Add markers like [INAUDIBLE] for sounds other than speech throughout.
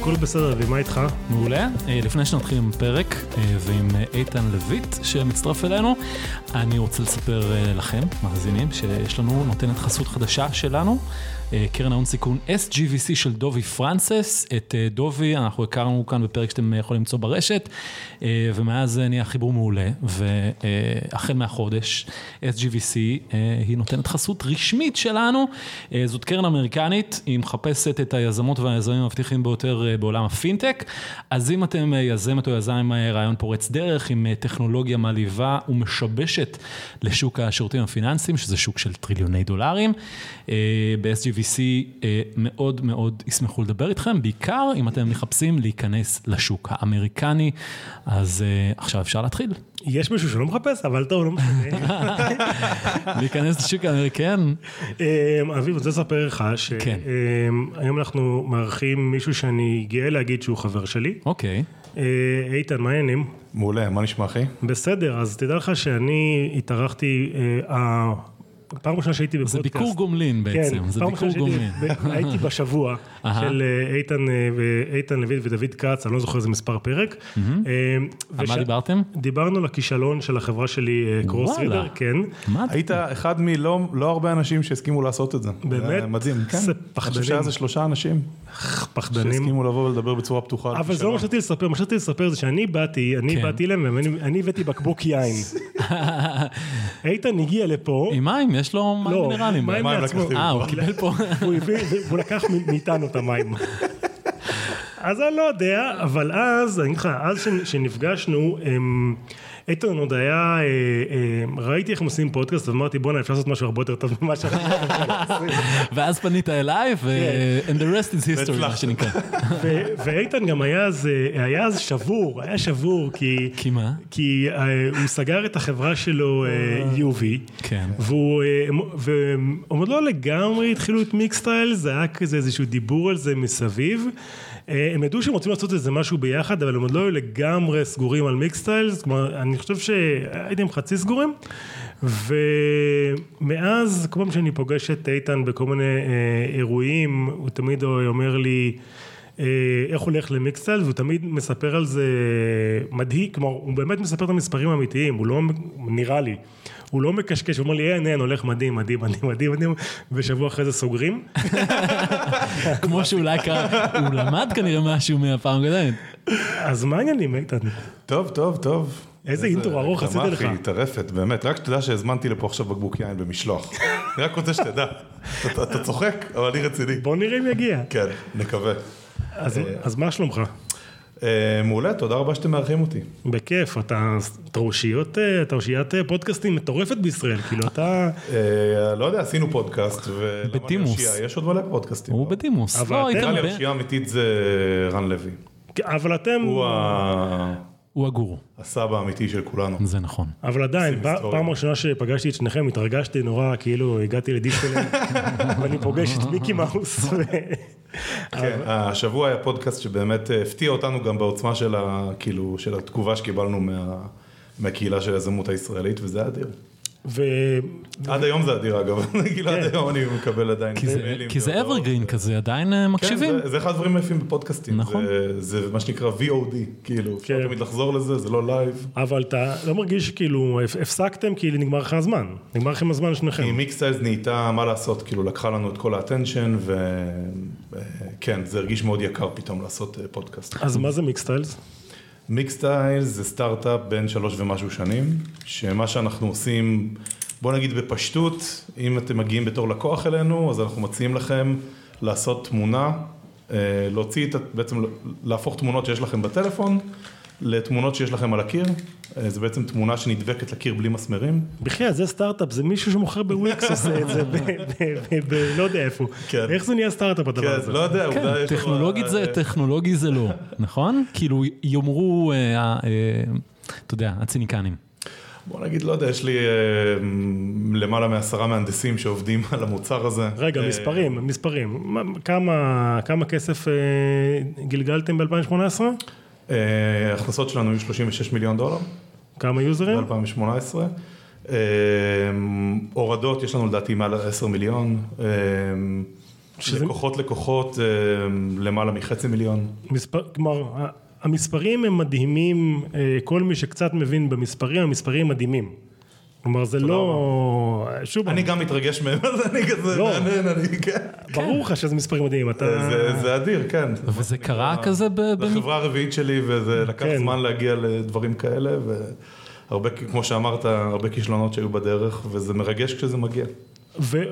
הכל בסדר, ומה איתך? מעולה. אה, לפני שנתחיל עם הפרק אה, ועם אה, איתן לויט שמצטרף אלינו, אני רוצה לספר לכם, מאזינים, שיש לנו נותנת חסות חדשה שלנו, קרן ההון סיכון SGVC של דובי פרנסס. את דובי אנחנו הכרנו כאן בפרק שאתם יכולים למצוא ברשת, ומאז נהיה חיבור מעולה, והחל מהחודש SGVC היא נותנת חסות רשמית שלנו. זאת קרן אמריקנית, היא מחפשת את היזמות והיזמים המבטיחים ביותר אה, בעולם הפינטק. אז אם אתם אה, יזמת או יזם עם אה, רעיון פורץ דרך, עם טכנולוגיה מעליבה ומשבשת לשוק השירותים הפיננסיים, שזה שוק של טריליוני דולרים, ב-SGVC מאוד מאוד ישמחו לדבר איתכם, בעיקר אם אתם מחפשים להיכנס לשוק האמריקני, אז עכשיו אפשר להתחיל. יש מישהו שלא מחפש, אבל טוב, לא משנה. [LAUGHS] להיכנס לשוק האמריקן. אביב, אני רוצה לספר לך שהיום אנחנו מארחים מישהו שאני גאה להגיד שהוא חבר שלי. אוקיי. איתן, מה העניינים? מעולה, מה נשמע אחי? בסדר, אז תדע לך שאני התארחתי, פעם ראשונה שהייתי בפודקאסט. זה ביקור גומלין כן, בעצם, כן, זה ביקור גומלין. [LAUGHS] הייתי בשבוע של אה, איתן, אה, איתן לויט ודוד כץ, אני לא זוכר איזה מספר פרק. אה, על מה דיברתם? דיברנו על הכישלון של החברה שלי, קרוס רידר, כן. היית אחד מלא לא הרבה אנשים שהסכימו לעשות את זה. באמת? מדהים, כן. זה פחדנים. אני חושב שהיה איזה שלושה אנשים. פחדנים. שהסכימו לבוא ולדבר בצורה פתוחה. אבל זה לא מה שרציתי לספר, מה שרציתי לספר זה שאני באתי, אני כן. באתי אליהם ואני הבאתי בקבוק יין. [LAUGHS] איתן הגיע לפה. עם מים, יש לו מים לא, מינרלים. מים לעצמו. אה, הוא קיבל פה. [LAUGHS] הוא לקח מאיתנו את המים. אז אני לא יודע, אבל אז, אני אגיד לך, אז שנפגשנו, איתן עוד היה, אה, אה, ראיתי איך הם עושים פודקאסט, ואמרתי בואנה אפשר לעשות משהו הרבה יותר טוב ממה שאנחנו עושים. [LAUGHS] ואז פנית אליי, ו- כן. and the rest is history, מה שנקרא. ואיתן גם היה אז, אה, היה אז שבור, היה שבור, כי... כי מה? כי הוא סגר את החברה שלו, UV. כן. והם עוד לא לגמרי התחילו את מיקסטייל, זה היה כזה איזשהו דיבור על זה מסביב. אה, הם ידעו שהם רוצים לעשות איזה משהו ביחד, אבל הם עוד לא היו לגמרי סגורים על מיקסטיילס, כלומר, אני חושב שהייתם חצי סגורים, ומאז, כל פעם שאני פוגש את איתן בכל מיני אה, אירועים, הוא תמיד אומר לי, אה, איך הולך למיקסטיילס, והוא תמיד מספר על זה מדהים, כלומר, הוא באמת מספר את המספרים האמיתיים, הוא לא, נראה לי. הוא לא מקשקש, הוא אומר לי, אין, אין, הולך מדהים, מדהים, מדהים, מדהים, מדהים, ושבוע אחרי זה סוגרים. [LAUGHS] כמו שאולי קרה, הוא למד כנראה משהו מהפעם הקודמת. אז מה העניינים, איתן? טוב, טוב, טוב. איזה אינטרו ארוך עשיתי לך. היא טרפת, באמת, רק שתדע שהזמנתי לפה עכשיו בקבוק יין במשלוח. [LAUGHS] אני רק רוצה שתדע, אתה צוחק, אבל אני רציני. בוא נראה אם יגיע. כן, נקווה. אז מה שלומך? אה, מעולה, תודה רבה שאתם מארחים אותי. בכיף, אתה תרושיות, תעשיית אה, פודקאסטים מטורפת בישראל, כאילו אתה... אה, לא יודע, עשינו פודקאסט, בדימוס. יש עוד מלא פודקאסטים. הוא בדימוס. אבל נראה לי התעשייה האמיתית זה רן לוי. אבל אתם... הוא ה... הוא הגורו. הסבא האמיתי של כולנו. זה נכון. אבל עדיין, פעם ראשונה שפגשתי את שניכם, התרגשתי נורא, כאילו הגעתי לדיסקלנד, [LAUGHS] ואני פוגש את מיקי מאוס. [LAUGHS] כן, השבוע היה פודקאסט שבאמת הפתיע אותנו גם בעוצמה של, כאילו, התגובה שקיבלנו מה, מהקהילה של היזמות הישראלית, וזה אדיר. ו... עד היום זה אדיר אגב, [LAUGHS] כאילו עד כן. היום אני מקבל עדיין מיילים. כי זה evergreen כזה, עדיין אה, מקשיבים. כן, זה אחד הדברים היפים בפודקאסטים. נכון. זה מה שנקרא VOD, כאילו, אפשר כן. תמיד לחזור לזה, זה לא לייב. אבל אתה לא מרגיש שכאילו הפסקתם כי נגמר לך הזמן, נגמר לכם הזמן שניכם. כי מיקסטיילז נהייתה, מה לעשות, כאילו לקחה לנו את כל ה attention, וכן, זה הרגיש מאוד יקר פתאום לעשות אה, פודקאסט. אז מה זה מיקסטיילז? מיקסטיילז זה סטארט-אפ בן שלוש ומשהו שנים, שמה שאנחנו עושים, בוא נגיד בפשטות, אם אתם מגיעים בתור לקוח אלינו, אז אנחנו מציעים לכם לעשות תמונה, אה, להוציא את, בעצם להפוך תמונות שיש לכם בטלפון. לתמונות שיש לכם על הקיר, אה, זה בעצם תמונה שנדבקת לקיר בלי מסמרים. בחייאת, זה סטארט-אפ, זה מישהו שמוכר בוויקס [LAUGHS] עושה את זה, לא יודע איפה. כן. איך זה נהיה סטארט-אפ הדבר כן, הזה? לא יודע, כן, טכנולוגית זה, טכנולוגי זה לא, [LAUGHS] נכון? כאילו יאמרו, אה, אתה יודע, הציניקנים. בוא נגיד, לא יודע, יש לי למעלה מעשרה מהנדסים שעובדים על המוצר הזה. רגע, מספרים, מספרים. כמה כסף גלגלתם ב-2018? אה, ההכנסות שלנו היו 36 מיליון דולר. כמה יוזרים? ב-2018. אה, הורדות, יש לנו לדעתי מעל 10 מיליון. אה, שזה- לקוחות לקוחות למעלה מחצי מיליון. מספר, כלומר, המספרים הם מדהימים, כל מי שקצת מבין במספרים, המספרים מדהימים. כלומר, זה לא... שוב, אני גם מתרגש מהם, אז [LAUGHS] אני כזה לא. מעניין, אני כן. ברור לך שזה מספרים מדהימים, אתה... זה- אדיר, כן. וזה קרה כזה ב... זו החברה הרביעית שלי וזה לקח כן. זמן להגיע לדברים כאלה והרבה, כמו שאמרת, הרבה כישלונות שהיו בדרך וזה מרגש כשזה מגיע. ו...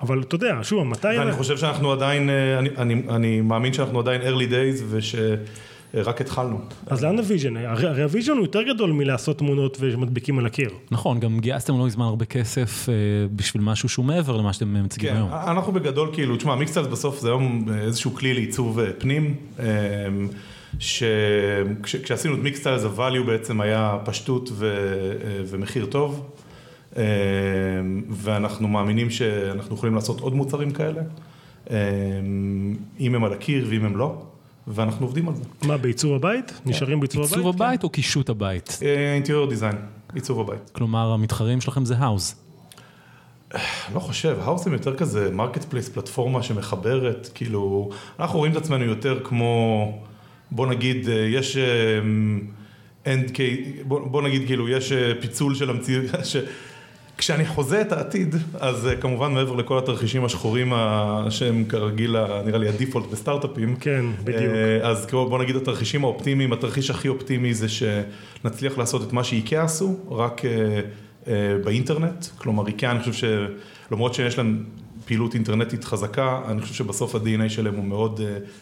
אבל אתה יודע, שוב, מתי... ואני חושב שאנחנו עדיין, אה, אני, אני, אני מאמין שאנחנו עדיין early days ושרק התחלנו. אז לאן ה vision? הרי הרי ה vision הוא יותר גדול מלעשות תמונות ומדביקים על הקיר. נכון, גם גייסתם לא מזמן הרבה כסף אה, בשביל משהו שהוא מעבר למה שאתם מציגים כן, היום. אנחנו בגדול כאילו, תשמע, מיקסטיילז בסוף זה היום איזשהו כלי לעיצוב אה, פנים, אה, שכשעשינו את מיקסטיילז אז ה value בעצם היה פשטות ו, אה, ומחיר טוב, אה, ואנחנו מאמינים שאנחנו יכולים לעשות עוד מוצרים כאלה, אה, אם הם על הקיר ואם הם לא, ואנחנו עובדים על זה. מה, בעיצוב הבית? נשארים בעיצוב הבית? עיצוב הבית או קישוט הבית? interior design, עיצוב הבית. כלומר, המתחרים שלכם זה Houzz. לא חושב, Houzz הם יותר כזה marketplace, פלטפורמה שמחברת, כאילו, אנחנו רואים את עצמנו יותר כמו, בוא נגיד, אה, יש אנד קיי, בוא, בוא נגיד כאילו, יש אה, פיצול של המציאות. [LAUGHS] כשאני חוזה את העתיד, אז אה, כמובן מעבר לכל התרחישים השחורים שהם כרגיל, נראה לי ה default בסטארט-אפים. כן, בדיוק. אה, אז כמו, בוא נגיד התרחישים האופטימיים, התרחיש הכי אופטימי זה שנצליח לעשות את מה שאיקאה עשו, רק אה, באינטרנט. כלומר, איקאה, אני חושב שלמרות שיש להם פעילות אינטרנטית חזקה, אני חושב שבסוף ה-DNA שלהם הוא מאוד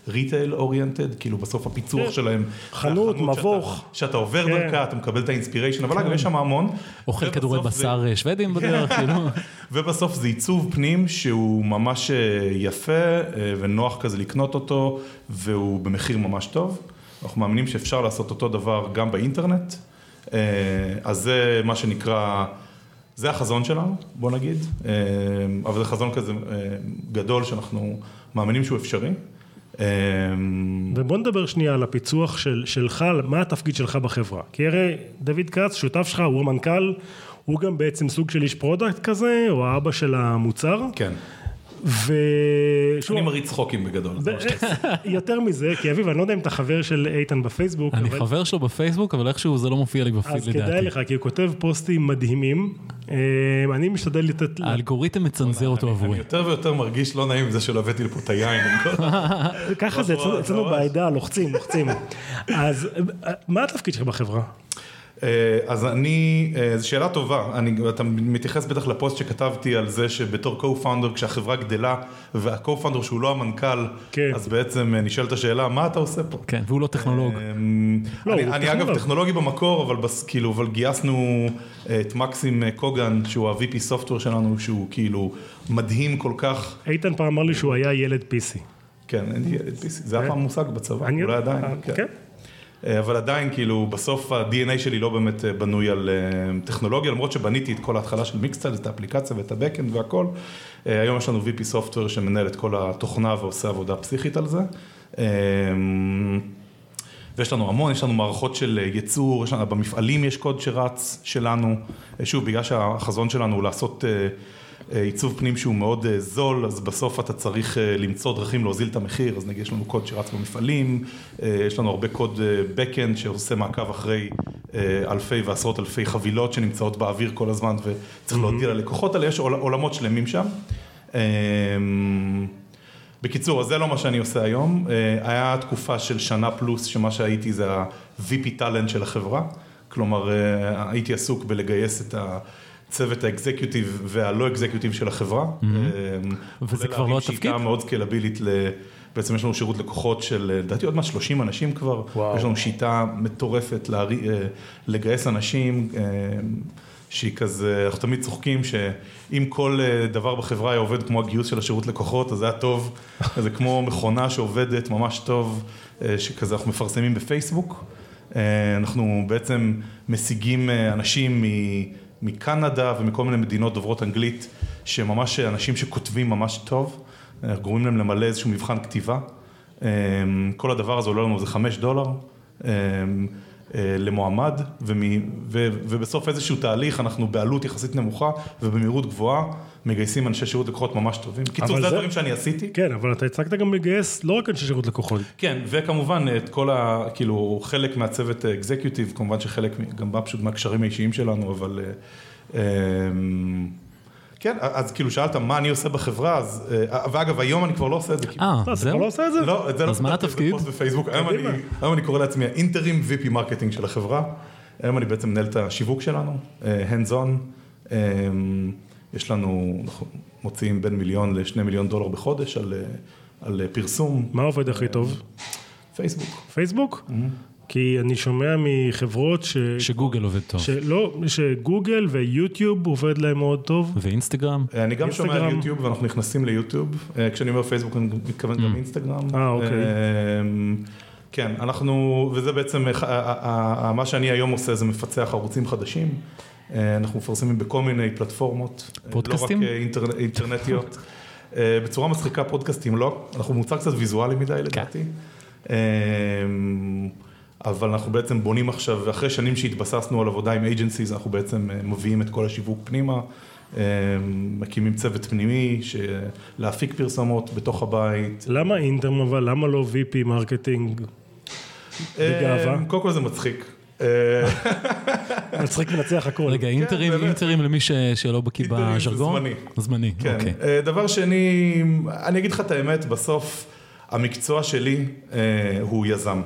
retail oriented, כאילו בסוף הפיצוח כן. שלהם. חנות, זה מבוך. שאתה, שאתה עובר כן. דרכה, אתה מקבל את ה inspiration, אבל אגב, יש שם המון. אוכל כדורי זה- בשר אה, שוודים בדרך, כאילו. [LAUGHS] ובסוף זה עיצוב פנים שהוא ממש אה, יפה אה, ונוח כזה לקנות אותו, והוא במחיר ממש טוב. אנחנו מאמינים שאפשר לעשות אותו דבר גם באינטרנט. אז זה מה שנקרא, זה החזון שלנו, בוא נגיד. אה, אבל זה חזון כזה אה, גדול שאנחנו מאמינים שהוא אפשרי. אה, ובוא נדבר שנייה על הפיצוח של, שלך, מה התפקיד שלך בחברה. כי הרי דוד כץ, שותף שלך, הוא המנכ"ל, הוא גם בעצם סוג של איש product כזה, או האבא של המוצר. כן. ושוב, אני מריץ צחוקים בגדול. עושה. [LAUGHS] יותר מזה, כי אביב, אני לא יודע אם אתה חבר של איתן בפייסבוק, אני אבל... חבר שלו בפייסבוק, אבל איכשהו זה לא מופיע לי בפיד אז כדאי לדעתי. לך, כי הוא כותב פוסטים מדהימים. אה, אני משתדל לתת... האלגוריתם מצנזר אותו אני עבורי. יותר ויותר מרגיש לא נעים עם זה שלא הבאתי לפה את היין. [LAUGHS] ככה זה [LAUGHS] אצלנו- ממש. אצלנו בעדה, לוחצים, לוחצים. אז אה, מה התפקיד שלך בחברה? אה, אז אני, אה, זו שאלה טובה, אני, אתה מתייחס בטח לפוסט שכתבתי על זה שבתור co-founder כשהחברה גדלה וה-co-founder שהוא לא המנכ"ל, כן. אז בעצם אה, נשאלת השאלה, מה אתה עושה פה? כן, והוא לא טכנולוג. לא, אני, אני טכנולוג. אגב טכנולוגי במקור, אבל בס, כאילו, אבל גייסנו את מקסים קוגן, שהוא ה-VP סופטוור שלנו, שהוא כאילו מדהים כל כך. איתן פעם אמר לי שהוא היה ילד PC. כן, אין לי ילד PC, זה היה פעם מושג בצבא, אני אולי עדיין. אה, כן. אה, אבל עדיין, כאילו, בסוף ה-DNA שלי לא באמת אה, בנוי על אה, טכנולוגיה, למרות שבניתי את כל ההתחלה של מיקסטייל, את האפליקציה ואת ה-Backend והכל. היום יש לנו VP Software שמנהל את כל התוכנה ועושה עבודה פסיכית על זה. ויש לנו המון, יש לנו מערכות של ייצור, יש לנו, במפעלים יש קוד שרץ שלנו. שוב, בגלל שהחזון שלנו הוא לעשות עיצוב פנים שהוא מאוד אה, זול, אז בסוף אתה צריך אה, למצוא דרכים להוזיל את המחיר, אז נגיד יש לנו קוד שרץ במפעלים, אה, יש לנו הרבה קוד backend שעושה מעקב אחרי אלפי ועשרות אלפי חבילות שנמצאות באוויר כל הזמן וצריך להודיע ללקוחות עליה, יש עול- עולמות שלמים שם. אה, בקיצור, אז זה לא מה שאני עושה היום. היה תקופה של שנה פלוס, שמה שהייתי זה ה-VP טאלנט של החברה. כלומר, הייתי עסוק בלגייס את הצוות האקזקיוטיב והלא אקזקיוטיב של החברה. אה, וזה כבר לא התפקיד? שיטה מאוד סקלבילית. בעצם יש לנו שירות לקוחות של, אה, לדעתי עוד מעט 30 אנשים כבר. יש לנו שיטה מטורפת. אה, לגייס אנשים. שהיא כזה, אנחנו תמיד צוחקים שאם כל דבר בחברה היה עובד כמו הגיוס של השירות לקוחות, אז זה היה טוב, [LAUGHS] זה כמו מכונה שעובדת ממש טוב, שכזה אנחנו מפרסמים בפייסבוק. אנחנו בעצם משיגים אנשים מ- מקנדה ומכל מיני מדינות דוברות אנגלית, שממש אנשים שכותבים ממש טוב, אה, גורמים להם למלא איזשהו מבחן כתיבה. אה, כל הדבר הזה עולה לנו איזה חמש דולר. אה, אה, למועמד, ומ, ו, ובסוף איזשהו תהליך אנחנו בעלות יחסית נמוכה ובמהירות גבוהה מגייסים אנשי שירות לקוחות ממש טובים. קיצור, זה הדברים שאני עשיתי. כן, אבל אתה הצגת גם לגייס לא רק אנשי שירות לקוחות. כן, וכמובן את כל ה... כאילו, חלק מהצוות ה executive, כמובן שחלק גם בא פשוט מהקשרים האישיים שלנו, אבל... אמ, כן, אז כאילו שאלת מה אני עושה בחברה, אז... אה, ואגב, היום אני כבר לא עושה את זה. אה, לא, אתה כבר? לא עושה את זה? לא, את זה לא אז מה כתבתי התפקיד? בפוסט בפייסבוק, היום אני, קורא לעצמי ה interim VP marketing של החברה, היום אני בעצם מנהל את השיווק שלנו, אה, hands on, אה, יש לנו, אנחנו מוציאים בין מיליון לשני מיליון דולר בחודש על, על אה, פרסום, מה עובד הכי טוב? פייסבוק. פייסבוק? כי אני שומע מחברות ש... שגוגל עובד טוב. שלא, שגוגל ויוטיוב עובד להם מאוד טוב. ואינסטגרם? אני גם שומע על אינסטגרם. יוטיוב ואנחנו נכנסים ליוטיוב, אה, כשאני אומר פייסבוק אני מתכוון גם אינסטגרם. אה, אוקיי. אה, כן, אנחנו, וזה בעצם, אה, אה, מה שאני היום עושה זה מפצח ערוצים חדשים. אנחנו מפרסמים בכל מיני פלטפורמות. פודקאסטים? לא רק אינטרנ- אינטרנטיות. [LAUGHS] בצורה מצחיקה פודקאסטים לא, אנחנו מוצר קצת ויזואלי מדי לדעתי. אבל אנחנו בעצם בונים עכשיו, אחרי שנים שהתבססנו על עבודה עם agencies, אנחנו בעצם אה, מביאים את כל השיווק פנימה, אה, מקימים צוות פנימי, להפיק פרסומות בתוך הבית. למה interim אבל? למה לא VP marketing? בגאווה. אה, קודם כל זה מצחיק. [LAUGHS] מצחיק מנצח הכל. רגע, interim, באמת. interim למי ש- שלא בקיא interim בז'רגון? זמני. זמני, כן. אוקיי. דבר שני, אני אגיד לך את האמת, בסוף המקצוע שלי הוא יזם.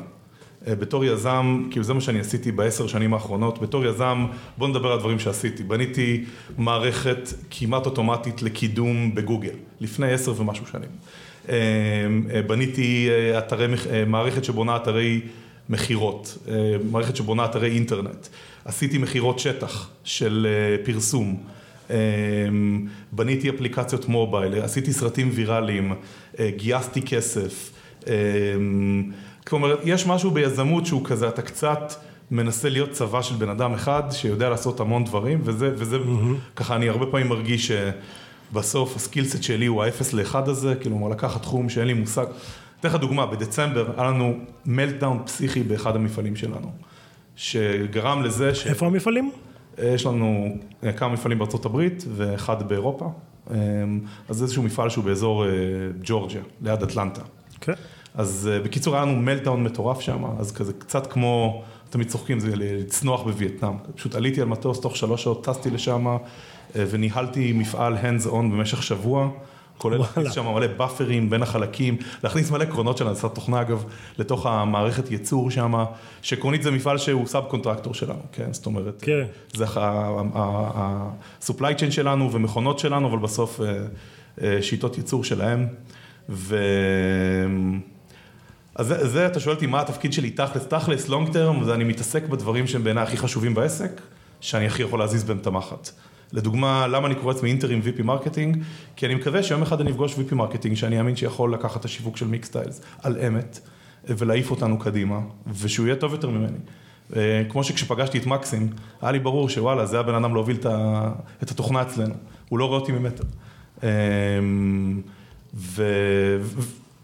אה, בתור יזם, כאילו זה מה שאני עשיתי בעשר שנים האחרונות, בתור יזם, בוא נדבר על דברים שעשיתי. בניתי מערכת כמעט אוטומטית לקידום בגוגל, לפני עשר ומשהו שנים. אה, אה, בניתי אתרי, מערכת שבונה אתרי מכירות, מערכת שבונה אתרי אינטרנט. עשיתי מכירות שטח של פרסום. בניתי אפליקציות מובייל, עשיתי סרטים ויראליים, גייסתי כסף. אה, כלומר, יש משהו ביזמות שהוא כזה, אתה קצת מנסה להיות צבא של בן אדם אחד שיודע לעשות המון דברים, וזה, וזה ככה אני הרבה פעמים מרגיש שבסוף הסקילסט שלי הוא האפס לאחד הזה, כאילו, לקחת תחום שאין לי מושג. אתן לך דוגמה, בדצמבר היה לנו מלטדאון פסיכי באחד המפעלים שלנו, שגרם לזה ש... איפה המפעלים? יש לנו אה, כמה מפעלים בארצות הברית ואחד באירופה, אה, אז זה איזשהו מפעל שהוא באזור אה, ג'ורג'יה, ליד אטלנטה. כן. אז אה, בקיצור היה לנו meltdown מטורף שם, אז כזה קצת כמו, תמיד צוחקים, זה לצנוח בווייטנאם. פשוט עליתי על מטוס, תוך שלוש שעות טסתי לשם אה, וניהלתי מפעל hands on במשך שבוע. כולל להכניס שם מלא באפרים בין החלקים, להכניס מלא עקרונות של הנדסת תוכנה אגב, לתוך המערכת ייצור שם, שעקרונית זה מפעל שהוא subcontractor שלנו, כן? זאת אומרת, כן. זה ה-supply chain שלנו ומכונות שלנו, אבל בסוף אה, שיטות ייצור שלהם. ו... אז זה, זה, אתה שואל אותי מה התפקיד שלי תכלס, תכלס, long term, זה אני מתעסק בדברים שהם בעיניי הכי חשובים בעסק, שאני הכי יכול להזיז בהם את המחט. לדוגמה, למה אני קורא לעצמי interim VP marketing? כי אני מקווה שיום אחד אני אפגוש VP marketing, שאני אאמין שיכול לקחת את השיווק של מיקסטיילס על אמת, ולהעיף אותנו קדימה, ושהוא יהיה טוב יותר ממני. אה, כמו שכשפגשתי את מקסים, היה לי ברור שוואלה, זה הבן אדם להוביל את התוכנה אצלנו. הוא לא רואה אותי ממטר. אה, ו...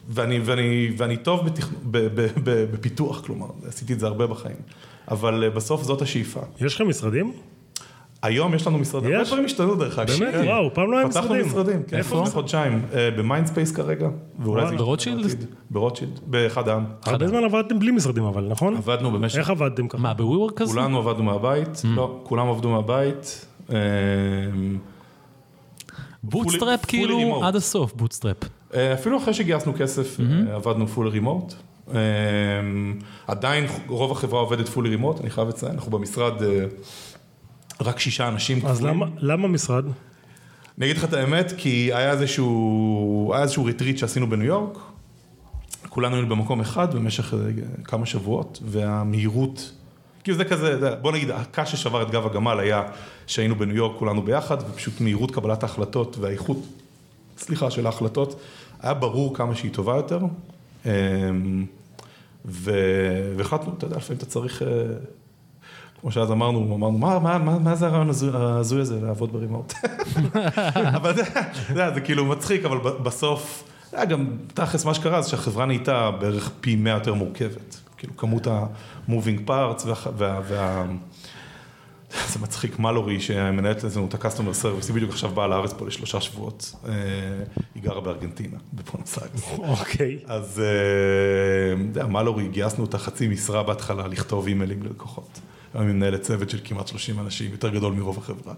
ואני, ואני, ואני טוב בתכנ... ב, ב, ב, בפיתוח, כלומר, עשיתי את זה הרבה בחיים. אבל אה, בסוף זאת השאיפה. יש לכם משרדים? היום יש לנו משרד, הרבה יש? דברים השתנו דרך אגב. באמת? כן. וואו, פעם לא היה פתחנו משרדים. משרדים, כן, איפה? לפני חודשיים, אה, במיינדספייס כרגע, ואולי זה ברוטשילד? ברוטשילד, באחד העם. הרבה זמן עבדתם בלי משרדים אבל, נכון? עבדנו במשך, איך עבדתם ככה? מה, בוויוורק כזה? כולנו עבדנו מהבית, לא, כולם עבדו מהבית. אה, bootstrap כאילו. עד הסוף, bootstrap. אה, אפילו אחרי שגייסנו כסף, אה, עבדנו full remote. עדיין רוב החברה עובדת full remote, אני חייב לציין, אנחנו במשרד אה, רק שישה אנשים אז. למה- למה משרד? אני אגיד לך את האמת, כי היה איזשהו, היה איזשהו retreat שעשינו בניו יורק, כולנו היינו במקום אחד במשך אה, כמה שבועות, והמהירות, כאילו זה כזה, זה- בוא נגיד, הקש ששבר את גב הגמל היה שהיינו בניו יורק כולנו ביחד, ופשוט מהירות קבלת ההחלטות והאיכות, סליחה, של ההחלטות, היה ברור כמה שהיא טובה יותר, אמ, והחלטנו, אתה יודע, לפעמים אתה צריך... אה, כמו שאז אמרנו, אמרנו, מה, מה, מה, מה זה הרעיון הזוי- ההזוי הזה לעבוד ברימוט? [LAUGHS] אבל זה, יודע, זה כאילו מצחיק, אבל בסוף, היה גם תכלס מה שקרה זה שהחברה נהייתה בערך פי מאה יותר מורכבת. כאילו כמות ה-moving parts וה... וה, וה זה מצחיק, מלורי שמנהלת אצלנו את ה-customer service, היא בדיוק עכשיו באה לארץ פה לשלושה שבועות, אה, היא גרה בארגנטינה, בפונוס איירס. אוקיי. אז אה, מלורי, גייסנו אותה חצי משרה בהתחלה לכתוב אימיילים ללקוחות. היום היא מנהלת צוות של כמעט 30 אנשים, יותר גדול מרוב החברה.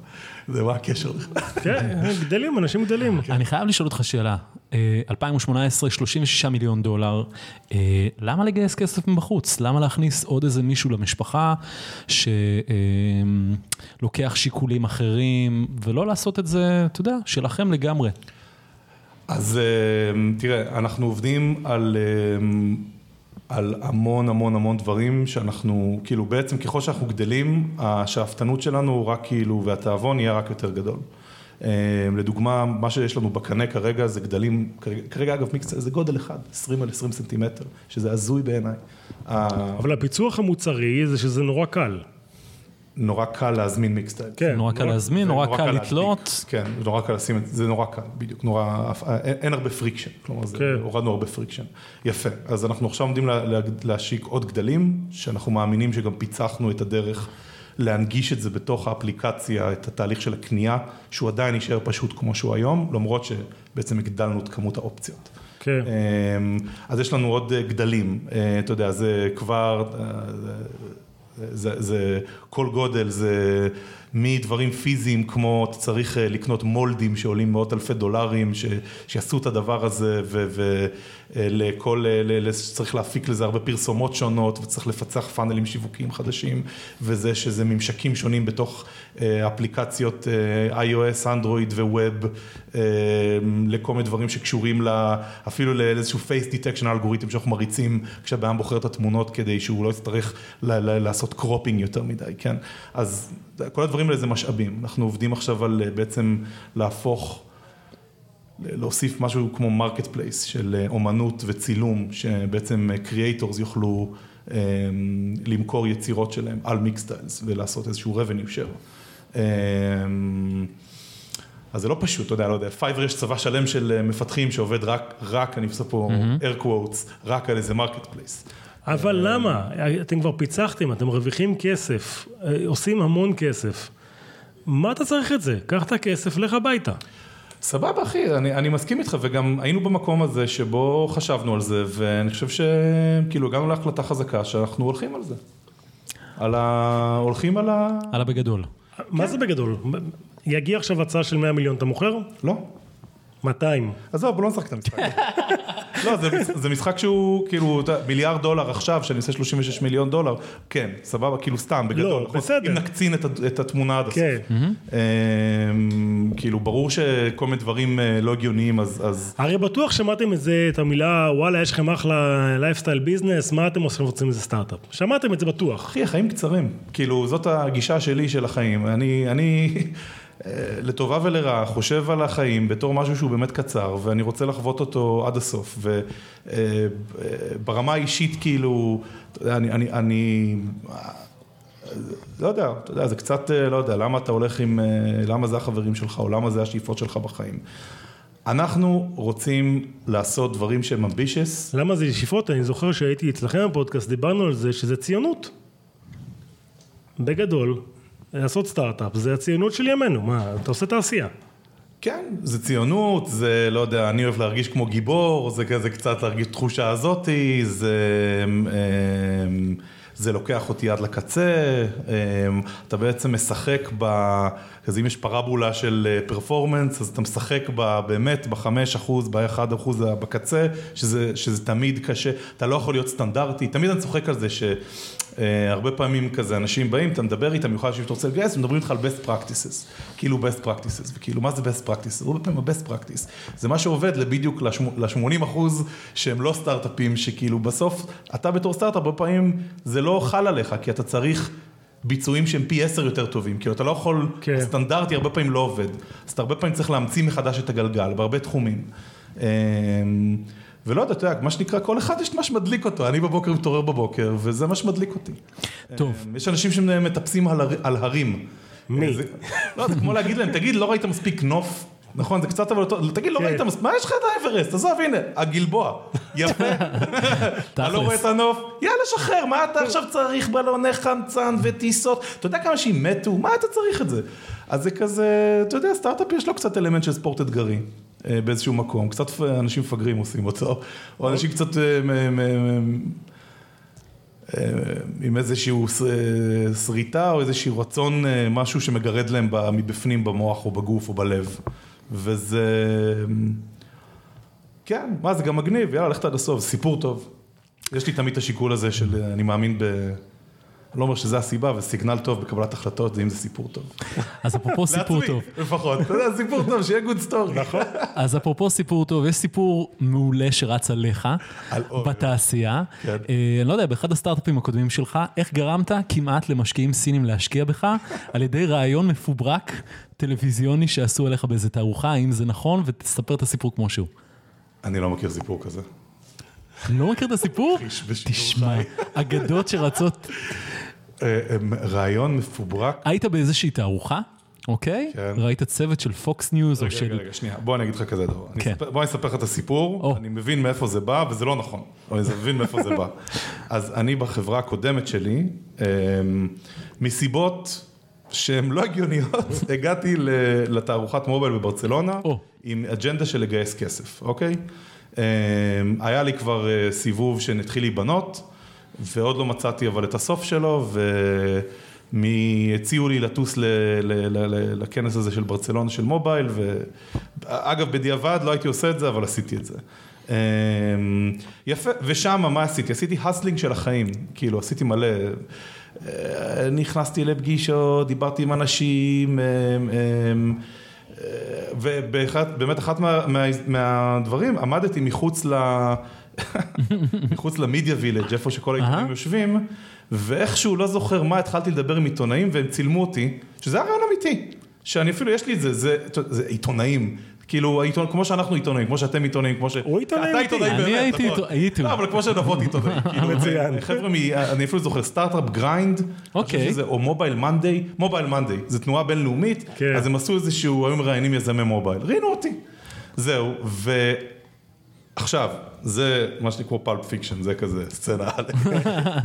זה מה הקשר בכלל? כן, גדלים, אנשים גדלים. אני חייב לשאול אותך שאלה. אה, 2018, 36 מיליון דולר, אה, למה לגייס כסף מבחוץ? למה להכניס עוד איזה מישהו למשפחה שלוקח שיקולים אחרים, ולא לעשות את זה, אתה יודע, שלכם לגמרי? אז אה, תראה, אנחנו עובדים על, אה, על המון המון המון דברים שאנחנו, כאילו בעצם ככל שאנחנו גדלים, השאפתנות שלנו רק כאילו, והתיאבון יהיה רק יותר גדול. אה, לדוגמה, מה שיש לנו בקנה כרגע זה גדלים, כרגע, אגב מיקס זה גודל אחד, 20 על 20 סנטימטר, שזה הזוי בעיניי. אבל הפיצוח המוצרי זה שזה נורא קל. נורא קל להזמין מיקסטייל. כן. נורא קל להזמין, נורא קל. לתלות. כן, נורא קל לשים את זה, זה נורא קל, בדיוק, נורא, אין, אין הרבה friction, כלומר, זה, כן. הורדנו הרבה friction. יפה, אז אנחנו עכשיו עומדים לה, לה, להשיק עוד גדלים, שאנחנו מאמינים שגם פיצחנו את הדרך להנגיש את זה בתוך האפליקציה, את התהליך של הקנייה, שהוא עדיין יישאר פשוט כמו שהוא היום, למרות שבעצם הגדלנו את כמות האופציות. כן. אמ, אז יש לנו עוד אה, גדלים, אה, אתה יודע, זה כבר, אה, זה, זה, כל גודל, זה מדברים פיזיים כמו אתה צריך אה, לקנות מולדים שעולים מאות אלפי דולרים, ש, שיעשו את הדבר הזה, ולכל, צריך להפיק לזה הרבה פרסומות שונות, וצריך לפצח פאנלים שיווקיים חדשים, וזה שזה ממשקים שונים בתוך אה, אפליקציות אה, iOS, אנדרואיד וווב, אה, לכל מיני דברים שקשורים ל, אפילו לאיזשהו face detection אלגוריתם שאנחנו מריצים כשהבן בוחר את התמונות כדי שהוא לא יצטרך לעשות cropping יותר מדי, כן? אז כל הדברים האלה זה משאבים, אנחנו עובדים עכשיו על אה, בעצם להפוך להוסיף משהו כמו marketplace של אה, אומנות וצילום, שבעצם creators יוכלו אה, למכור יצירות שלהם על מיקסטיילס ולעשות איזשהו revenue share. אז זה לא פשוט, אתה יודע, לא יודע, פייבר יש צבא שלם של מפתחים שעובד רק, רק, אני עושה פה air quotes, רק על איזה marketplace. אבל למה? אתם כבר פיצחתם, אתם מרוויחים כסף, עושים המון כסף. מה אתה צריך את זה? קח את הכסף, לך הביתה. סבבה אחי, אני, אני מסכים איתך וגם היינו במקום הזה שבו חשבנו על זה ואני חושב שכאילו הגענו להחלטה חזקה שאנחנו הולכים על זה. על ה... הולכים על ה... על הבגדול. מה זה בגדול? יגיע עכשיו הצעה של 100 מיליון, אתה מוכר? לא. 200. עזוב, בוא לא נשחק את המשחק. לא, זה, זה משחק שהוא כאילו מיליארד דולר עכשיו, שאני עושה 36 מיליון דולר, כן, סבבה, כאילו סתם, בגדול. לא, נכון? בסדר. אם נקצין את, את התמונה עד הסוף. כן. אמ, כאילו, ברור שכל מיני דברים אה, לא הגיוניים, אז... אז... הרי בטוח שמעתם את זה, את המילה, וואלה, יש לכם אחלה lifestyle business, מה אתם עושים רוצים איזה סטארט-אפ? שמעתם את זה בטוח. אחי, החיים קצרים. כאילו, זאת הגישה שלי של החיים. אני, אני לטובה ולרעה חושב על החיים בתור משהו שהוא באמת קצר, ואני רוצה לחוות אותו עד הסוף. וברמה האישית, כאילו, אני... אני, אני לא יודע, אתה יודע, זה קצת, אה, לא יודע, למה אתה הולך עם, אה, למה זה החברים שלך, או למה זה השאיפות שלך בחיים. אנחנו רוצים לעשות דברים שהם אמבישס, למה זה שאיפות? אני זוכר שהייתי אצלכם בפודקאסט, דיברנו על זה, שזה ציונות. בגדול, לעשות סטארט-אפ, זה הציונות של ימינו, מה, אתה עושה תעשייה. כן, זה ציונות, זה לא יודע, אני אוהב להרגיש כמו גיבור, זה כזה קצת להרגיש תחושה הזאתי, זה, אמ, זה לוקח אותי עד לקצה, אמ, אתה בעצם משחק ב... אז אם יש פרבולה של פרפורמנס, אז אתה משחק ב, באמת בחמש אחוז, באחד אחוז בקצה, שזה, שזה תמיד קשה, אתה לא יכול להיות סטנדרטי, תמיד אני צוחק על זה ש... אה, הרבה פעמים כזה אנשים באים, אתה מדבר איתם, במיוחד שאתה רוצה לגייס, ומדברים איתך על best practices, כאילו best practices, וכאילו מה זה best practices? הרבה פעמים ה-best practice, זה מה שעובד בדיוק ל-80 אחוז שהם לא סטארט-אפים, שכאילו בסוף, אתה בתור סטארט-אפ, הרבה פעמים זה לא חל עליך, כי אתה צריך ביצועים שהם פי עשר יותר טובים, כאילו אתה לא יכול, כן. הסטנדרטי הרבה פעמים לא עובד, אז אתה הרבה פעמים צריך להמציא מחדש את הגלגל, בהרבה תחומים. ולא יודע, אתה יודע, מה שנקרא, כל אחד יש מה שמדליק אותו, אני בבוקר מתעורר בבוקר, וזה מה שמדליק אותי. טוב. אמ, יש אנשים שמטפסים על, הר, על הרים. מי? זה, לא, זה כמו להגיד להם, תגיד, לא ראית מספיק נוף? נכון, זה קצת אבל אותו, תגיד, לא כן. ראית, מס- מה יש לך את האברסט? עזוב, הנה, הגלבוע, יפה. [LAUGHS] אתה לא רואה את הנוף? יאללה, שחרר, מה אתה עכשיו צריך בלוני חמצן וטיסות? אתה יודע כמה אנשים מתו? מה אתה צריך את זה? אז זה כזה, אתה יודע, סטארט-אפ יש לו קצת אלמנט של ספורט אתגרי. אה, באיזשהו מקום, קצת אנשים מפגרים עושים אותו, או אנשים קצת אה, אה, עם איזשהו שריטה או איזשהו רצון, משהו שמגרד להם מבפנים במוח או בגוף או בלב. וזה... כן, מה זה גם מגניב, יאללה, ללכת עד הסוף, סיפור טוב. יש לי תמיד את השיקול הזה של אני מאמין ב... אני לא אומר שזה הסיבה, וסיגנל טוב בקבלת החלטות זה אם זה סיפור טוב. אז אפרופו [LAUGHS] סיפור לעצמי, טוב. לפחות, אתה יודע, סיפור טוב, שיהיה good story. [LAUGHS] נכון. אז אפרופו סיפור טוב, יש סיפור מעולה שרץ עליך. בתעשייה. כן. אה, אני לא יודע, באחד הסטארט-אפים הקודמים שלך, איך גרמת כמעט למשקיעים סינים להשקיע בך על ידי ראיון מפוברק טלוויזיוני שעשו עליך באיזה תערוכה, האם זה נכון? ותספר את הסיפור כמו שהוא. אני לא מכיר סיפור כזה. לא מכיר את הסיפור? תשמע. אגדות שרצות. אה, אה, ראיון מפוברק. היית באיזושהי תערוכה, אוקיי? כן. ראית צוות של Fox News או רגע, של... רגע, רגע, שנייה, בוא אני אגיד לך כזה דבר. אני כן. אספר- בוא אני אספר לך את הסיפור, או. אני מבין מאיפה זה בא, וזה לא נכון, אני מבין מאיפה זה בא. [LAUGHS] אז אני בחברה הקודמת שלי, אמ, מסיבות שהן לא הגיוניות, [LAUGHS] הגעתי לתערוכת mobile בברצלונה, או. עם אג'נדה של לגייס כסף, אוקיי? אמ, היה לי כבר אה, סיבוב שהתחיל להיבנות, ועוד לא מצאתי אבל את הסוף שלו, והציעו לי לטוס ל- ל- ל- ל- לכנס הזה של ברצלונה של mobile, ואגב, בדיעבד לא הייתי עושה את זה, אבל עשיתי את זה. אמ, יפה, ושם מה עשיתי? עשיתי hustling של החיים, כאילו עשיתי מלא, אה, נכנסתי לפגישות, דיברתי עם אנשים, אמ, אמ, ובאמת אחת מה, מה, מהדברים, עמדתי מחוץ ל... מחוץ ל media village, איפה שכל העיתונאים. יושבים, ואיכשהו לא זוכר מה, התחלתי לדבר עם עיתונאים והם צילמו אותי, שזה היה ראיון אמיתי, שאני אפילו, יש לי את זה, זה, זה עיתונאים. כאילו, העיתונאים, כמו שאנחנו עיתונאים, כמו שאתם עיתונאים, כמו ש... הוא עיתונאי אתה. עיתונאי אני באמת, הייתי נכון. עיתו- הייתי. לא, אבל כמו שנבות עיתונאים. [LAUGHS] כאילו, מצוין. חבר'ה, מ- אני אפילו זוכר, Startup Grind, אוקיי. או Mobile Monday, Mobile Monday, זו תנועה בינלאומית, כן. אז הם עשו איזשהו, היו מראיינים יזמי mobile, ראיינו אותי. זהו, ועכשיו, זה מה שנקרא Pulp Fiction, זה כזה סצנה א'.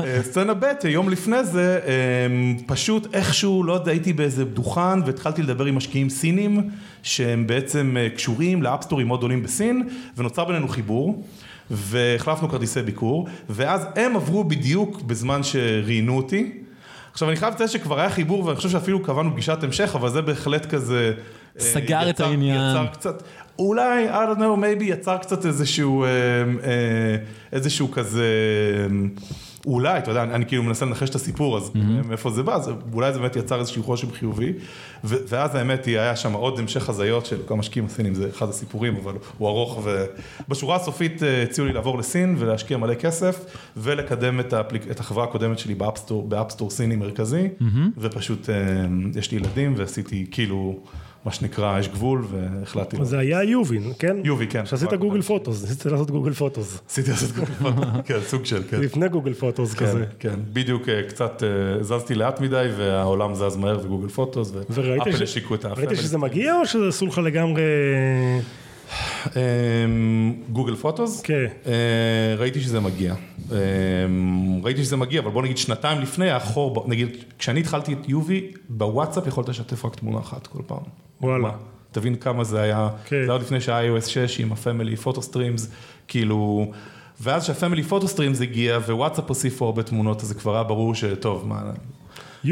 אה, סצנה ב', יום לפני זה, אה, פשוט איכשהו, לא יודע, הייתי באיזה דוכן והתחלתי לדבר עם משקיעים סינים, שהם בעצם אה, קשורים ל app store ים מאוד גדולים בסין, ונוצר בינינו חיבור. והחלפנו כרטיסי ביקור, ואז הם עברו בדיוק בזמן שראיינו אותי. עכשיו אני חייב לציין שכבר היה חיבור ואני חושב שאפילו קבענו פגישת המשך, אבל זה בהחלט כזה... אה, סגר את יצר- העניין. יצר קצת, אולי, I don't know, maybe יצר קצת איזשהו, אה, אה, איזשהו כזה, אה, אולי, אתה יודע, אני, אני כאילו מנסה לנחש את הסיפור, אז מאיפה זה בא, אז אולי זה באמת יצר איזשהו רושם חיובי, ו- ואז האמת היא, היה שם עוד המשך הזיות של כל המשקיעים הסינים, זה אחד הסיפורים, אבל הוא ארוך, ובשורה הסופית הציעו לי לעבור לסין ולהשקיע מלא כסף, ולקדם את, האפליק... את החברה הקודמת שלי באפסטור, באפסטור סיני מרכזי, ופשוט אה, יש לי ילדים ועשיתי כאילו, מה שנקרא, יש גבול, והחלטתי. זה היה יובין, כן? יובי, כן. שעשית Google Photos, ניסית לעשות Google Photos. עשיתי לעשות גוגל [LAUGHS] פוטו, כן, סוג של, כן. לפני Google Photos כן, כזה. כן, בדיוק אה, קצת אה, זזתי לאט מדי והעולם זז מהר ו Google Photos ו Apple השיקו את ראית ה family שזה. מגיע או שזה עשו לך לגמרי... אמ, Google Photos? כן. אה, ראיתי שזה מגיע. אמ, ראיתי שזה מגיע, אבל בוא נגיד שנתיים לפני היה חור, ב- נגיד כשאני התחלתי את יובי, בוואטסאפ יכולת לשתף רק תמונה אחת כל פעם. וואלה. מה? תבין כמה זה היה, כן. זה היה עוד לפני שה-iOS 6 עם ה family photo streams, כאילו, ואז שה family photo streams הגיע ווואטסאפ הוסיפו הרבה תמונות, אז זה כבר היה ברור שטוב, מה...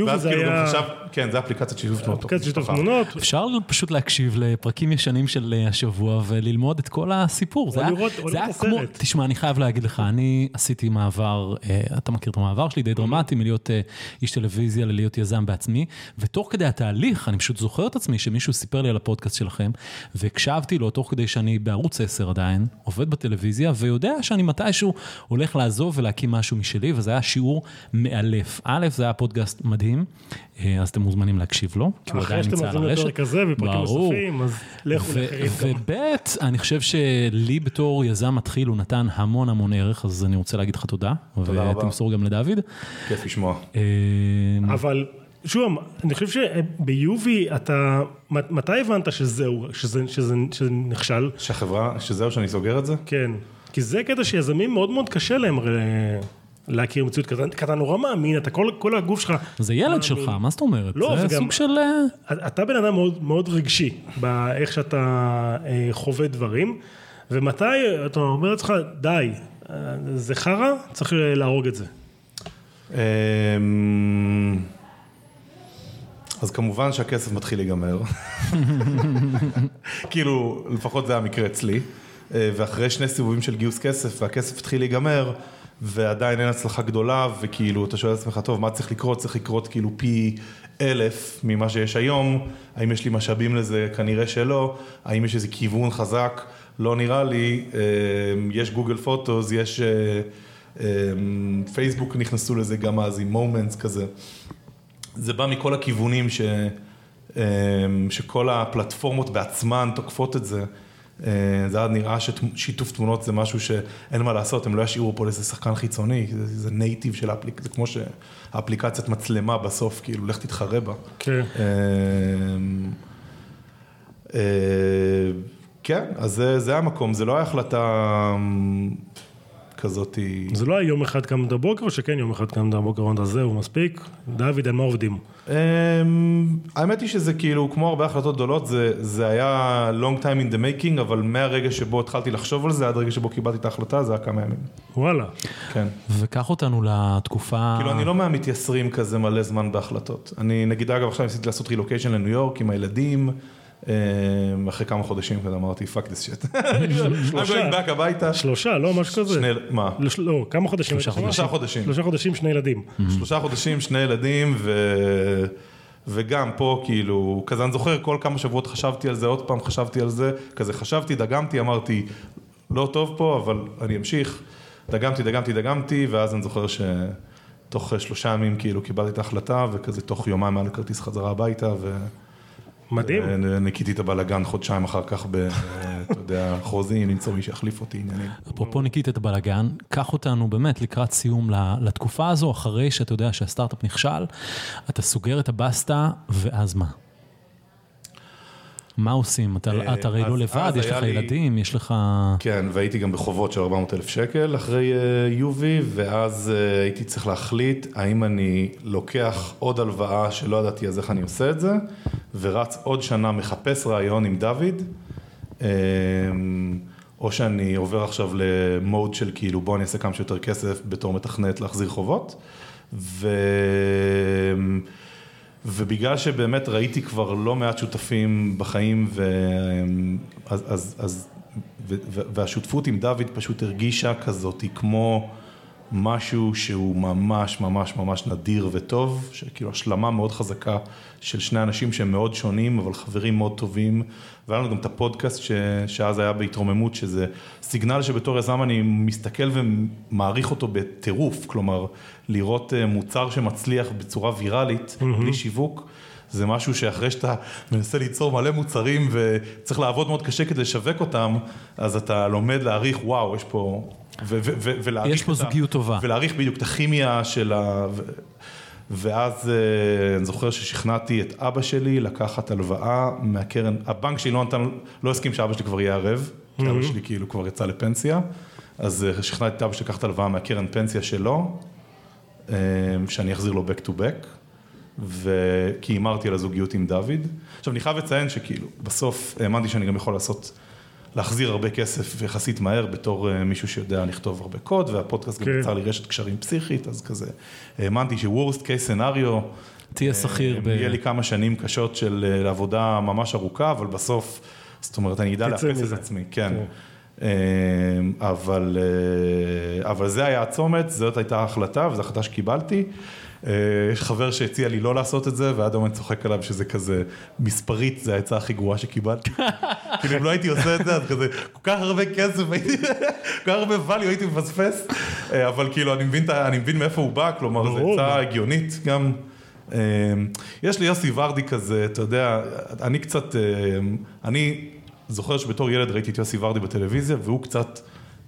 ואז זה כאילו גם היה... חשב, כן, זה אפליקציית שיתוף תמונות. אפליקציית שיתוף משפחה. תמונות. אפשר פשוט להקשיב לפרקים ישנים של אה, השבוע וללמוד את כל הסיפור. זה היה- לראות- או זה היה כמו. תשמע, אני חייב להגיד לך, אני עשיתי מעבר, אה, אתה מכיר את המעבר שלי, די דרמטי, מלהיות אה, איש טלוויזיה ללהיות יזם בעצמי, ותוך כדי התהליך, אני פשוט זוכר את עצמי שמישהו סיפר לי על הפודקאסט שלכם, והקשבתי לו תוך כדי שאני בערוץ 10 עדיין, עובד בטלוויזיה, ויודע שאני מתישהו הולך לעזוב ולהקים משהו משלי, וזה היה שיעור מאלף. א', זה היה פודקאסט מדהים, אה, אז אתם מוזמנים להקשיב לו, כי הוא אחרי עדיין שאתם נמצא על הרשת. לפרק הזה ופרקים ברור. נוספים, אז לכו לאחרים גם. וב', אני חושב שלי בתור יזם מתחיל הוא נתן המון המון ערך, אז אני רוצה להגיד לך תודה. תודה רבה. ותמסור גם לדוד. כיף לשמוע. אה, אבל שוב, אני חושב שביובי אתה, מתי הבנת שזהו, שזה, שזה, שזה נכשל? שהחברה, שזהו שאני סוגר את זה? כן, כי זה קטע שיזמים מאוד מאוד קשה להם הרי להכיר מציאות כזאת, כי אתה נורא מאמין, אתה כל, כל הגוף שלך... זה ילד מאמין. שלך, מה זאת אומרת? לא, זה וגם, סוג של... אה, אתה בן אדם מאוד, מאוד רגשי, באיך שאתה אה, חווה דברים, ומתי אתה אומר לעצמך, די, אה, זה חרא, צריך להרוג את זה. אמ, אז כמובן שהכסף מתחיל להיגמר. [LAUGHS] כאילו, לפחות זה המקרה אצלי. ואחרי שני סיבובים של גיוס כסף, והכסף התחיל להיגמר, ועדיין אין הצלחה גדולה, וכאילו, אתה שואל את עצמך, טוב, מה צריך לקרות? צריך לקרות כאילו פי אלף ממה שיש היום. האם יש לי משאבים לזה? כנראה שלא. האם יש איזה כיוון חזק? לא נראה לי. אה, יש Google Photos, יש... פייסבוק נכנסו לזה גם אז עם Moments כזה. זה בא מכל הכיוונים ש, שכל הפלטפורמות בעצמן תוקפות את זה. זה היה נראה ששיתוף תמונות זה משהו שאין מה לעשות, הם לא ישאירו פה לאיזה שחקן חיצוני, זה, native של האפליקציה, זה כמו שהאפליקציית מצלמה בסוף, כאילו, לך תתחרה בה. כן. כן, אז זה, זה המקום, זה לא היה החלטה כזאת... זה לא היה יום אחד קמת בבוקר, או שכן יום אחד קמת בבוקר, אמרת זהו, מספיק? דוד, על מה עובדים? אמ, האמת היא שזה כאילו, כמו הרבה החלטות גדולות, זה, זה היה long time in the making, אבל מהרגע שבו התחלתי לחשוב על זה, עד הרגע שבו קיבלתי את ההחלטה, זה היה כמה ימים. וואלה. כן. וקח אותנו לתקופה... כאילו, אני לא מהמתייסרים כזה מלא זמן בהחלטות. אני, נגיד, אגב, עכשיו ניסיתי לעשות רילוקיישן לניו יורק עם הילדים. אמ, אחרי כמה חודשים כזה אמרתי fuck this shit. [LAUGHS] שלושה, הביתה. שלושה, לא משהו כזה. שני, מה? לא, כמה חודשים? שלושה חודשים. שלושה חודשים, שני ילדים. שלושה חודשים, שני ילדים, ו... וגם פה כאילו, כזה אני זוכר כל כמה שבועות חשבתי על זה, עוד פעם חשבתי על זה, כזה חשבתי, דגמתי, אמרתי, לא טוב פה, אבל אני אמשיך. דגמתי, דגמתי, דגמתי, ואז אני זוכר שתוך שלושה ימים כאילו קיבלתי את ההחלטה, וכזה תוך יומיים היה לי כרטיס חזרה הביתה, ו... מדהים. אה, ניקיתי את הבלאגן חודשיים אחר כך ב... אתה יודע, חוזים, למצוא מי שיחליף אותי, עניינים. אפרופו ניקית את הבלאגן, קח אותנו באמת לקראת סיום לתקופה הזו, אחרי שאתה יודע שהסטארט-אפ נכשל, אתה סוגר את הבסטה, ואז מה? מה עושים? אתה, אה, הרי לא לבד, יש לך. ילדים, יש לך... כן, והייתי גם בחובות של 400 אלף שקל אחרי uh, יובי, ואז uh, הייתי צריך להחליט האם אני לוקח עוד הלוואה שלא ידעתי אז איך אני עושה את זה, ורץ עוד שנה מחפש רעיון עם דוד, um, או שאני עובר עכשיו למוד של כאילו בוא אני אעשה כמה שיותר כסף בתור מתכנת להחזיר חובות, ו... ובגלל שבאמת ראיתי כבר לא מעט שותפים בחיים, ו... אז, אז, אז, ו... והשותפות עם דוד פשוט הרגישה כזאת, היא כמו משהו שהוא ממש ממש ממש נדיר וטוב, שכאילו השלמה מאוד חזקה של שני אנשים שהם מאוד שונים, אבל חברים מאוד טובים, והיה לנו גם את הפודקאסט ש... שאז היה בהתרוממות, שזה סיגנל שבתור יזם אני מסתכל ומעריך אותו בטירוף, כלומר, לראות אה, מוצר שמצליח בצורה ויראלית, mm-hmm. בלי שיווק. זה משהו שאחרי שאתה [LAUGHS] מנסה ליצור מלא מוצרים וצריך לעבוד מאוד קשה כדי לשווק אותם, אז אתה לומד להעריך, וואו, יש פה... ולהעריך יש פה זוגיות טובה. ולהעריך בדיוק את הכימיה של ה... ואז אה, אני זוכר ששכנעתי את אבא שלי לקחת הלוואה מהקרן, הבנק שלי לא נתן, לא הסכים שאבא שלי כבר יהיה ערב, כי אבא שלי כאילו כבר יצא לפנסיה, אז אה, שכנעתי את אבא שלי לקחת הלוואה מהקרן פנסיה שלו, אה, שאני אחזיר לו back to back, וכי הימרתי על הזוגיות עם דוד. עכשיו אני חייב לציין שכאילו, בסוף האמנתי שאני גם יכול לעשות להחזיר הרבה כסף יחסית מהר בתור אה, מישהו שיודע לכתוב הרבה קוד, והפודקאסט כן. גם יצר לי רשת קשרים פסיכית, אז כזה, האמנתי ש-Worst case scenario, תהיה שכיר. ב... יהיה לי כמה שנים קשות של אה, עבודה ממש ארוכה, אבל בסוף, זאת אומרת, אני אדע לאפס את עצמי, כן. כן. אבל, אבל זה היה הצומת, זאת הייתה ההחלטה, וזו החלטה שקיבלתי. אה, יש חבר שהציע לי לא לעשות את זה, ועד היום אני צוחק עליו שזה כזה, מספרית זה העצה הכי גרועה שקיבלתי. [LAUGHS] כאילו אם לא הייתי עושה את זה, אז כזה, כל כך הרבה כסף, [LAUGHS] הייתי, כל כך הרבה value הייתי מפספס, אה, אבל כאילו אני מבין, אני מבין מאיפה הוא בא, כלומר זו עצה הגיונית גם. אה, יש לי יוסי ורדי כזה, אתה יודע, אני קצת, אני זוכר שבתור ילד ראיתי את יוסי ורדי בטלוויזיה, והוא קצת...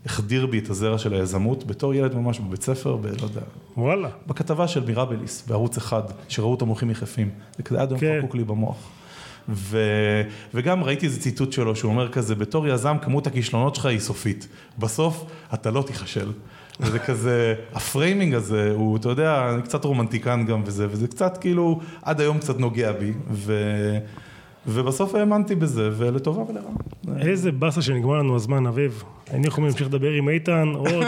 החדיר בי את הזרע של היזמות בתור ילד ממש בבית ספר, ב... לא יודע, וואלה. בכתבה של Mirabilis בערוץ אחד, שראו אותו הולכים יחפים, זה כזה עד היום כן. חקוק לי במוח. ו... וגם ראיתי איזה ציטוט שלו, שהוא אומר כזה, בתור יזם כמות הכישלונות שלך היא סופית, בסוף אתה לא תיכשל. וזה כזה, ה framing הזה, הוא, אתה יודע, אני קצת רומנטיקן גם וזה, וזה קצת כאילו, עד היום קצת נוגע בי, ו... ובסוף האמנתי בזה, ולטובה ולרעה. איזה באסה שנגמר לנו הזמן, אביב. היינו יכולים להמשיך לדבר עם איתן עוד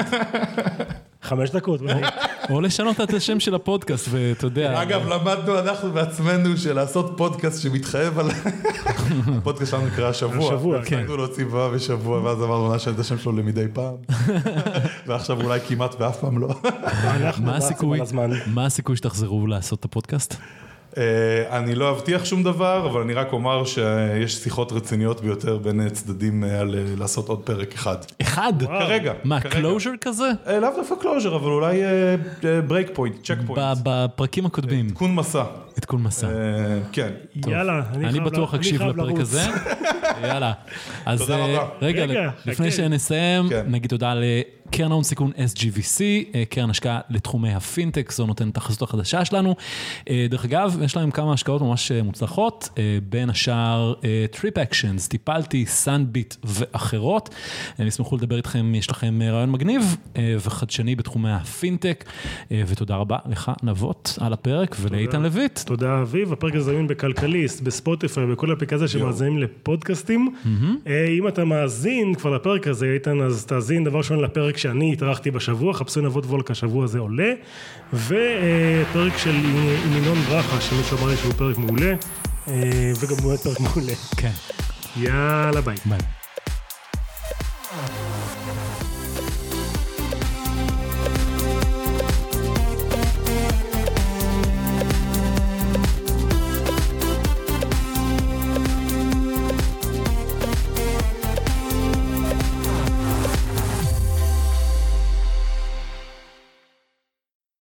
[LAUGHS] חמש דקות. אולי. או לשנות את השם של הפודקאסט, ואתה יודע... אגב, למדנו אנחנו בעצמנו שלעשות פודקאסט שמתחייב על... [LAUGHS] הפודקאסט שלנו נקרא השבוע. השבוע, כן. רצינו להוציא פעם בשבוע, ואז אמרנו נשאל את השם שלו למדי פעם. [LAUGHS] ועכשיו אולי כמעט ואף פעם לא. מה הסיכוי שתחזרו לעשות את הפודקאסט? אה, אני לא אבטיח שום דבר, אבל אני רק אומר שיש שיחות רציניות ביותר בין צדדים אה, על אה, לעשות עוד פרק אחד. אחד? כרגע. מה. closure כזה? אה, לאו דווקא closure, אבל אולי break point, checkpoint. בפרקים הקודמים, עדכון מסע. עדכון מסע. אה, כן. יאללה, אני בטוח אקשיב לפרק. הזה. [LAUGHS] יאללה. אז אה. רגע, לפני. שנסיים, כן. נגיד תודה לקרן ההון סיכון SGVC, אה, קרן השקעה לתחומי הפינטק, זו נותנת את החסות החדשה שלנו. דרך אגב, יש להם כמה השקעות ממש מוצלחות, בין השאר טריפ אקשנס, טיפאלטי, סאנביט ואחרות. הם ישמחו לדבר איתכם, יש לכם רעיון מגניב וחדשני בתחומי הפינטק, ותודה רבה לך נבות על הפרק ולאיתן לויט. תודה אביב, הפרק הזה זמין בכלכליסט, בספוטיפיי, בכל אפליקציה שמאזינים לפודקאסטים. אה, אם אתה מאזין כבר לפרק הזה, איתן, אז תאזין דבר ראשון לפרק שאני התארחתי בשבוע, חפשו נבות וולק, השבוע הזה עולה, ופרק של עם ינון ברכה, שמישהו אמר לי שהוא פרק מעולה, אה, וגם באמת פרק מעולה. כן, יאללה ביי. ביי.